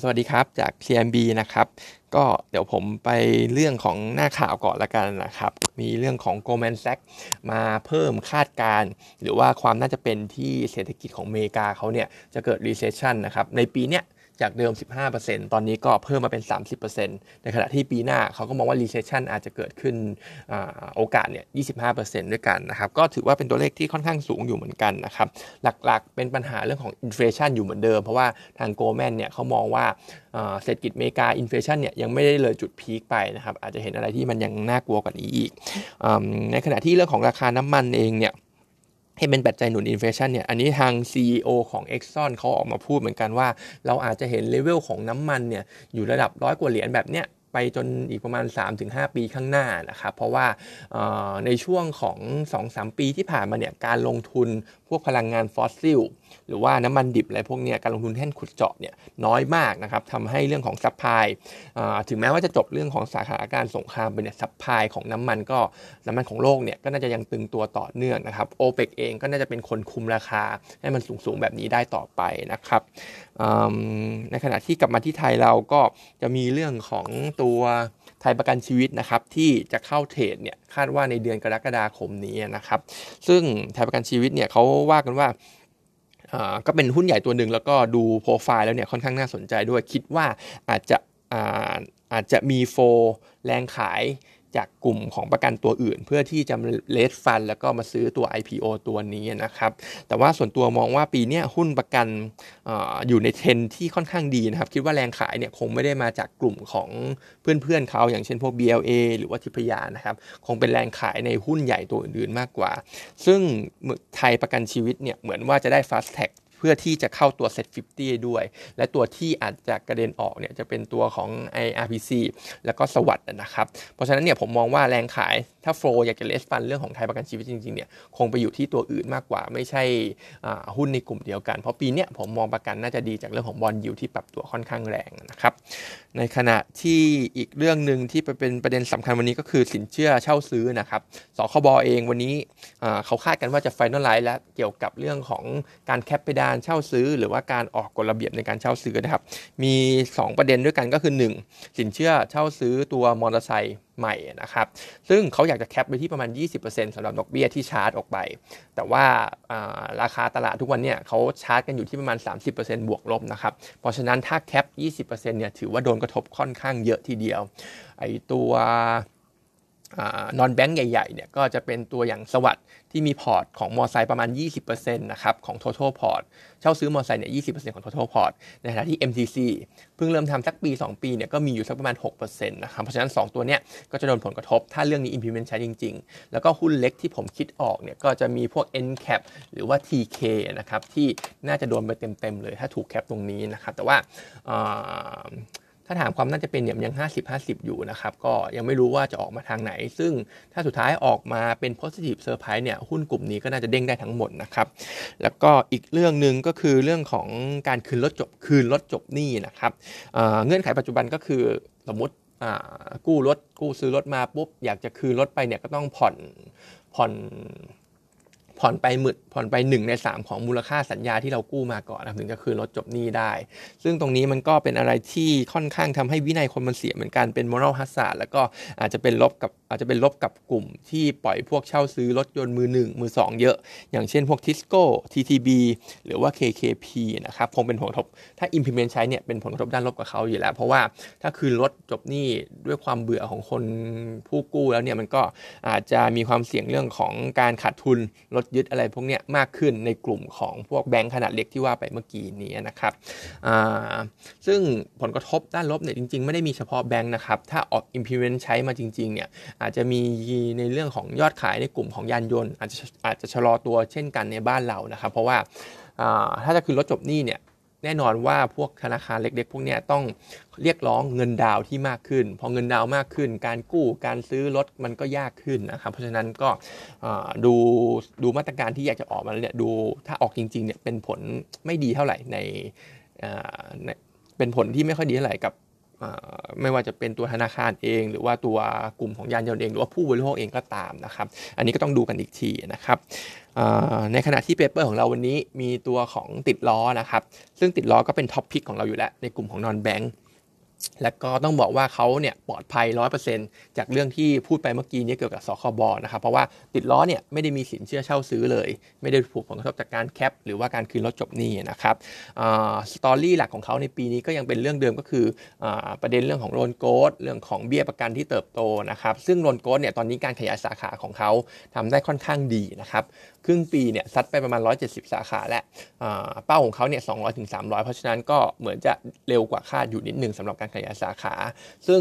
สวัสดีครับ จาก CMB นะครับ ก็เดี๋ยวผมไปเรื่องของหน้าข่าวก่อนละกันนะครับ มีเรื่องของ Goldman Sachs มาเพิ่มคาดการ หรือว่าความน่าจะเป็นที่เศรษฐกิจของอเมริกาเขาเนี่ย จะเกิด recession นะครับ ในปีเนี้ย จากเดิม 15%ตอนนี้ก็เพิ่มมาเป็น 30%ในขณะที่ปีหน้าเขาก็มองว่า recession อาจจะเกิดขึ้นอโอกาสเนี่ย 25%ด้วยกันนะครับ ก็ถือว่าเป็นตัวเลขที่ค่อนข้างสูงอยู่เหมือนกันนะครับ หลักๆ เป็นปัญหาเรื่องของ inflation อยู่เหมือนเดิม เพราะว่าทาง Goldman เนี่ยเขามองว่าเศรษฐกิจอเมริกา inflation เนี่ยยังไม่ได้เลยจุดพีคไปนะครับ อาจจะเห็นอะไรที่มันยังน่ากลัวกว่านี้อีก ในขณะที่เรื่องของราคาน้ำมันเองเนี่ย ให้เป็นปัจจัยหนุนอินเฟชันเนี่ย อันนี้ทาง CEO ของ Exxon เขาออกมาพูดเหมือนกันว่า เราอาจจะเห็นเลเวลของน้ำมันเนี่ยอยู่ระดับร้อยกว่าเหรียญแบบเนี้ยไปจนอีกประมาณ 3-5 ปีข้างหน้านะครับ เพราะว่าในช่วงของ 2-3 ปีที่ผ่านมาเนี่ยการลงทุน พวกพลังงานฟอสซิล หรือว่าน้ำมันดิบอะไรพวกนี้การลงทุนแท่นขุดเจาะเนี่ยน้อยมากนะครับทำให้เรื่องของ supply ถึงแม้ว่าจะจบเรื่องของสถานการณ์สงครามไปเนี่ย supply ของน้ำมันก็น้ำมันของโลกเนี่ยก็น่าจะยังตึงตัวต่อเนื่องนะครับโอเปกเองก็น่าจะเป็นคนคุมราคาให้มันสูงๆแบบนี้ได้ต่อไปนะครับในขณะที่กลับมาที่ไทยเราก็จะมีเรื่องของตัว ไทยประกันชีวิตนะครับที่จะเข้าเทรดเนี่ยคาดว่าในเดือนกรกฎาคมนี้นะครับ ซึ่งไทยประกันชีวิตเนี่ยเขาว่ากันว่าก็เป็นหุ้นใหญ่ตัวหนึ่งแล้วก็ดูโปรไฟล์แล้วเนี่ยค่อนข้างน่าสนใจด้วยคิดว่าอาจจะอาอาจจะมีโฟแรงขาย จากกลุ่มของประกันตัวอื่น เพื่อที่จะเลสฟัน แล้วก็มาซื้อตัว IPO ตัวนี้นะครับ แต่ว่าส่วนตัวมองว่าปีนี้หุ้นประกันออยู่ในเทรนที่ค่อนข้างดีนะครับ คิดว่าแรงขายเนี่ยคงไม่ได้มาจากกลุ่มของเพื่อนๆเขาอย่างเช่นพวก BLA หรือว่าทิพยานะครับ คงเป็นแรงขายในหุ้นใหญ่ตัวอื่นๆมากกว่า ซึ่งไทยประกันชีวิตเนี่ยเหมือนว่าจะได้ fast tag พื่อที่จะเข้าตัว Set 50 ด้วย และตัวที่อาจจะกระเด็นออกเนี่ยจะเป็นตัวของ IRPC แล้วก็สวัสด์นะครับ เพราะฉะนั้นเนี่ยผมมองว่าแรงขายถ้าโฟล์อยากจะเลสฟันเรื่องของไทยประกันชีวิตจริงๆเนี่ยคงไปอยู่ที่ตัวอื่นมากกว่า ไม่ใช่หุ้นในกลุ่มเดียวกัน เพราะปีนี้ผมมองประกันน่าจะดีจากเรื่องของ bond yield ที่ปรับตัวค่อนข้างแรงนะครับในขณะที่อีกเรื่องหนึ่งที่เป็นประเด็นสำคัญวันนี้ก็คือสินเชื่อเช่าซื้อนะครับสคบ.เองวันนี้เขาคาดกันว่าจะ finalize และเกี่ยวกับเรื่องของการ cap เพดานเช่าซื้อ หรือว่าการออกกฎระเบียบในการเช่าซื้อนะครับ มี 2 ประเด็นด้วยกันก็คือ 1 สินเชื่อเช่าซื้อตัวมอเตอร์ไซค์ใหม่นะครับ ซึ่งเขาอยากจะ cap ไปที่ประมาณ 20%สำหรับดอกเบี้ยที่ชาร์จออกไป แต่ว่าราคาตลาดทุกวันเนี่ยเขาชาร์จกันอยู่ที่ประมาณ 30%บวกลบนะครับ เพราะฉะนั้นถ้า cap 20%เนี่ยถือว่าโดนกระทบค่อนข้างเยอะทีเดียว ไอตัว non-bank ใหญ่ๆเนี่ยก็จะเป็นตัวอย่าง SAWAD ที่มี port ของมอไซค์ประมาณ 20%นะครับของ total port เช่าซื้อมอไซค์เนี่ย 20%ของ total port ในขณะที่ MTC เพิ่งเริ่มทำสักปี 2 ปีเนี่ยก็มีอยู่สักประมาณ 6%นะครับเพราะฉะนั้น 2 ตัวเนี้ยก็จะโดนผลกระทบถ้าเรื่องนี้ implement ใช้จริง ๆ แล้วก็หุ้นเล็กที่ผมคิดออกเนี่ยก็จะมีพวก NCAP หรือว่า TK นะครับที่น่าจะโดนไปเต็มๆเลยถ้าถูกแคปตรงนี้นะครับแต่ว่า ถ้าถามความน่าจะเป็นเนี่ยยัง 50-50 อยู่นะครับ ก็ยังไม่รู้ว่าจะออกมาทางไหน ซึ่งถ้าสุดท้ายออกมาเป็น positive surprise เนี่ยหุ้นกลุ่มนี้ก็น่าจะเด้งได้ทั้งหมดนะครับ แล้วก็อีกเรื่องหนึ่งก็คือเรื่องของการคืนรถจบคืนรถจบหนี้นะครับเงื่อนไขปัจจุบันก็คือสมมติกู้รถกู้ซื้อรถมาปุ๊บอยากจะคืนรถไปเนี่ยก็ต้องผ่อนผ่อน ผ่อนไปหมึดผ่อนไป 1 ใน 3 ของมูลค่าสัญญาที่เรากู้มาก่อนนะถึงจะคืนรถจบหนี้ได้ ซึ่งตรงนี้มันก็เป็นอะไรที่ค่อนข้างทำให้วินัยคนมันเสียเหมือนกันเป็นมอรัลฮัสซาแล้วก็อาจจะเป็นลบกับอาจจะเป็นลบกับกลุ่มที่ปล่อยพวกเช่าซื้อรถยนต์มือหนึ่งมือสองเยอะ อย่างเช่นพวกทิสโก้ TTB หรือว่า KKP นะครับคงเป็นผลกระทบถ้า implement ใช้เนี่ยเป็นผลกระทบด้านลบกับเขาอยู่แล้ว เพราะว่าถ้าคืนรถจบหนี้ด้วยความเบื่อของคนผู้กู้แล้วเนี่ยมันก็อาจจะมีความเสี่ยงเรื่องของการขาดทุนรถยึดอะไรพวกนี้มากขึ้นในกลุ่มของพวกแบงค์ขนาดเล็กที่ว่าไปเมื่อกี้นี้นะครับซึ่งผลกระทบด้านลบเนี่ยจริง ๆ ไม่ได้มีเฉพาะแบงค์นะครับ ถ้าออก implement ใช้มาจริงๆเนี่ยอาจจะมีในเรื่องของยอดขายในกลุ่มของยานยนต์อาจจะอาจจะชะลอตัวเช่นกันในบ้านเรานะครับ เพราะว่าถ้าจะคือรถจบหนี้เนี่ย แน่นอนว่าพวกธนาคารเล็กๆ พวกนี้ต้องเรียกร้องเงินดาวที่มากขึ้น พอเงินดาวมากขึ้น การกู้การซื้อรถมันก็ยากขึ้นนะครับ เพราะฉะนั้นก็ดูดูมาตรการที่อยากจะออกมาเนี่ยดูถ้าออกจริงๆเนี่ยเป็นผลไม่ดีเท่าไหร่ในเป็นผลที่ไม่ค่อยดีเท่าไหร่กับ ไม่ว่าจะเป็นตัวธนาคารเอง หรือว่าตัวกลุ่มของยานยนต์เอง หรือว่าผู้บริโภคเองก็ตามนะครับ อันนี้ก็ต้องดูกันอีกทีนะครับในขณะที่ paper ของเราวันนี้มีตัวของติดล้อนะครับ ซึ่งติดล้อก็เป็น top pick ของเราอยู่แล้วในกลุ่มของ non-bank และก็ต้องบอกว่าเขาเนี่ยปลอดภัย 100%จากเรื่องที่พูดไปเมื่อกี้นี้เกี่ยวกับสคบนะครับ เพราะว่าติดล้อเนี่ยไม่ได้มีสินเชื่อเช่าซื้อเลย ไม่ได้ผูกผลกระทบจากการ cap หรือว่าการคืนรถจบหนี้นะครับstory หลักของเขาในปีนี้ก็ยังเป็นเรื่องเดิมก็คือประเด็นเรื่องของ loan growth เรื่องของเบี้ยประกันที่เติบโตนะครับซึ่ง loan growth เนี่ยตอนนี้การขยายสาขาของเขาทำได้ค่อนข้างดีนะครับครึ่งปีเนี่ยซัดไปประมาณ 170 สาขาและเป้าของเขาเนี่ย200ถึง300 เพราะฉะนั้นก็เหมือนจะเร็วกว่าคาดอยู่นิดนึงสำหรับการขยายสาขา ซึ่ง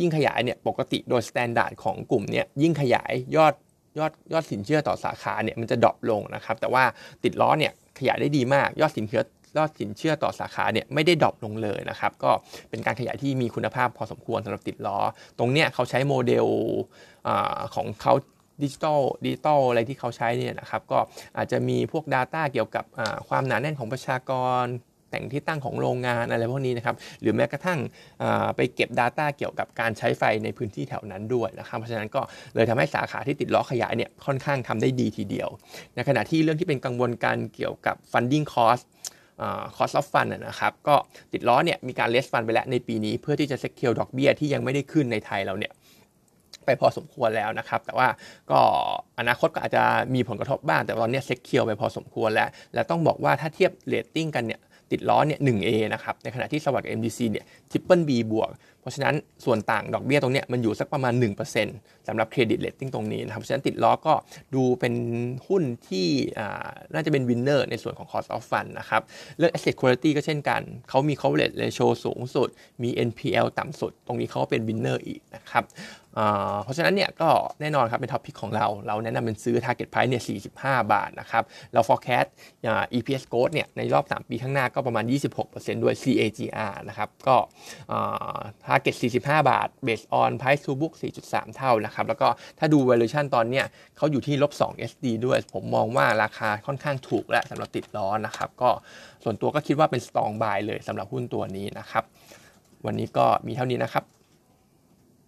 ยิ่งขยายเนี่ยปกติโดย standard ของกลุ่มเนี่ยยิ่งขยายยอดยอดยอดสินเชื่อต่อสาขาเนี่ยมันจะ drop ลงนะครับ แต่ว่าติดล้อเนี่ยขยายได้ดีมาก ยอดสินเชื่อยอดสินเชื่อต่อสาขาเนี่ยไม่ได้ drop ลงเลยนะครับ ก็เป็นการขยายที่มีคุณภาพพอสมควรสำหรับติดล้อ ตรงเนี้ยเขาใช้โมเดลของเขาดิจิตอลดิจิตอลอะไรที่เขาใช้เนี่ยนะครับ ก็อาจจะมีพวก Data เกี่ยวกับความหนาแน่นของประชากร แหล่งที่ตั้งของโรงงานอะไรพวกนี้นะครับหรือแม้กระทั่งไปเก็บ Data เกี่ยวกับการใช้ไฟในพื้นที่แถวนั้นด้วยนะครับเพราะฉะนั้นก็เลยทำให้สาขาที่ติดล้อขยายเนี่ยค่อนข้างทำได้ดีทีเดียว ในขณะที่เรื่องที่เป็นกังวลการเกี่ยวกับ funding cost cost of fund นะครับก็ติดล้อเนี่ยมีการ raise fund ไปแล้วในปีนี้เพื่อที่จะ secure ดอกเบี้ยที่ยังไม่ได้ขึ้นในไทยเราเนี่ยไปพอสมควรแล้วนะครับ แต่ว่าก็อนาคตก็อาจจะมีผลกระทบบ้าง แต่ตอนนี้ secure ไปพอสมควรแล้ว และต้องบอกว่าถ้าเทียบเรตติ้งกันเนี่ย ติดล้อเนี่ย 1A นะครับ ในขณะที่ SAWAD MTC เนี่ย Triple B บวกเพราะฉะนั้นส่วนต่างดอกเบี้ยตรงนี้มันอยู่สักประมาณ 1%สำหรับ credit rating ตรงนี้นะครับเพราะฉะนั้นติดล้อก็ดูเป็นหุ้นที่น่าจะเป็น winner ในส่วนของ cost of fund นะครับเรื่อง asset quality ก็เช่นกัน เขามี coverage ratio สูงสุด มี NPL ต่ำสุด ตรงนี้เขาก็เป็น winner อีกนะครับเพราะฉะนั้นเนี่ยก็แน่นอนครับเป็น top pick ของเรา เราแนะนำเป็นซื้อ target price เนี่ย 45 บาทนะครับ เรา forecast EPS growth เนี่ยในรอบ 3 ปีข้างหน้าก็ประมาณ 26%ด้วย CAGR นะครับ ก็ target 45 บาท based on price to book 4.3 เท่านะครับ แล้วก็ถ้าดู valuation ตอนเนี้ยเขาอยู่ที่ลบ 2 SD ด้วย ผมมองว่าราคาค่อนข้างถูกและสำหรับติดล้อนะครับ ก็ส่วนตัวก็คิดว่าเป็น strong buy เลยสำหรับหุ้นตัวนี้นะครับ วันนี้ก็มีเท่านี้นะครับ